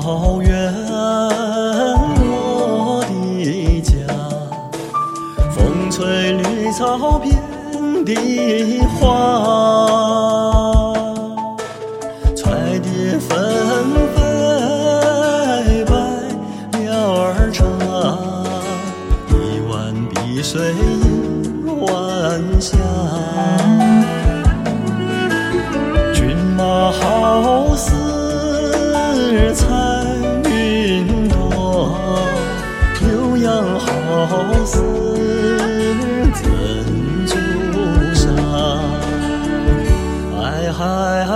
草原，我的家，风吹绿草遍地花，彩蝶纷飞，百鸟儿唱，一湾碧水映晚霞。好似珍珠沙。哎嗨嗨，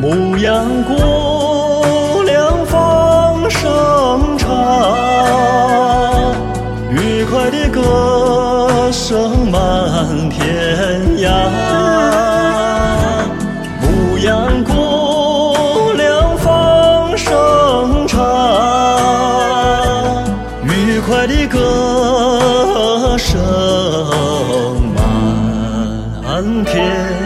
牧羊姑娘的歌声满天。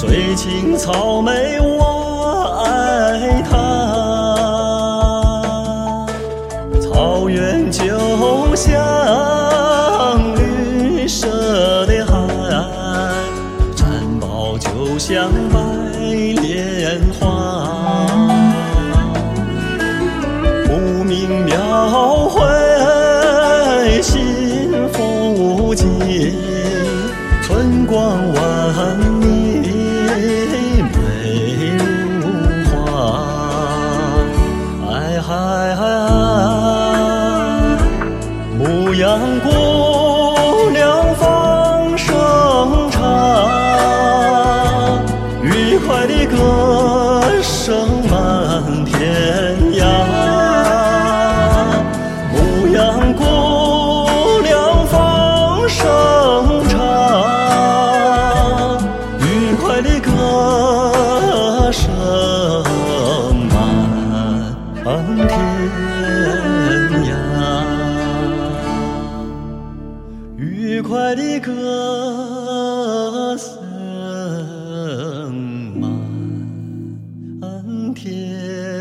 水青草美，我爱它。草原就像绿色的海，山包就像白莲花。不明描绘幸福景，春光万天涯。愉快的歌声满天。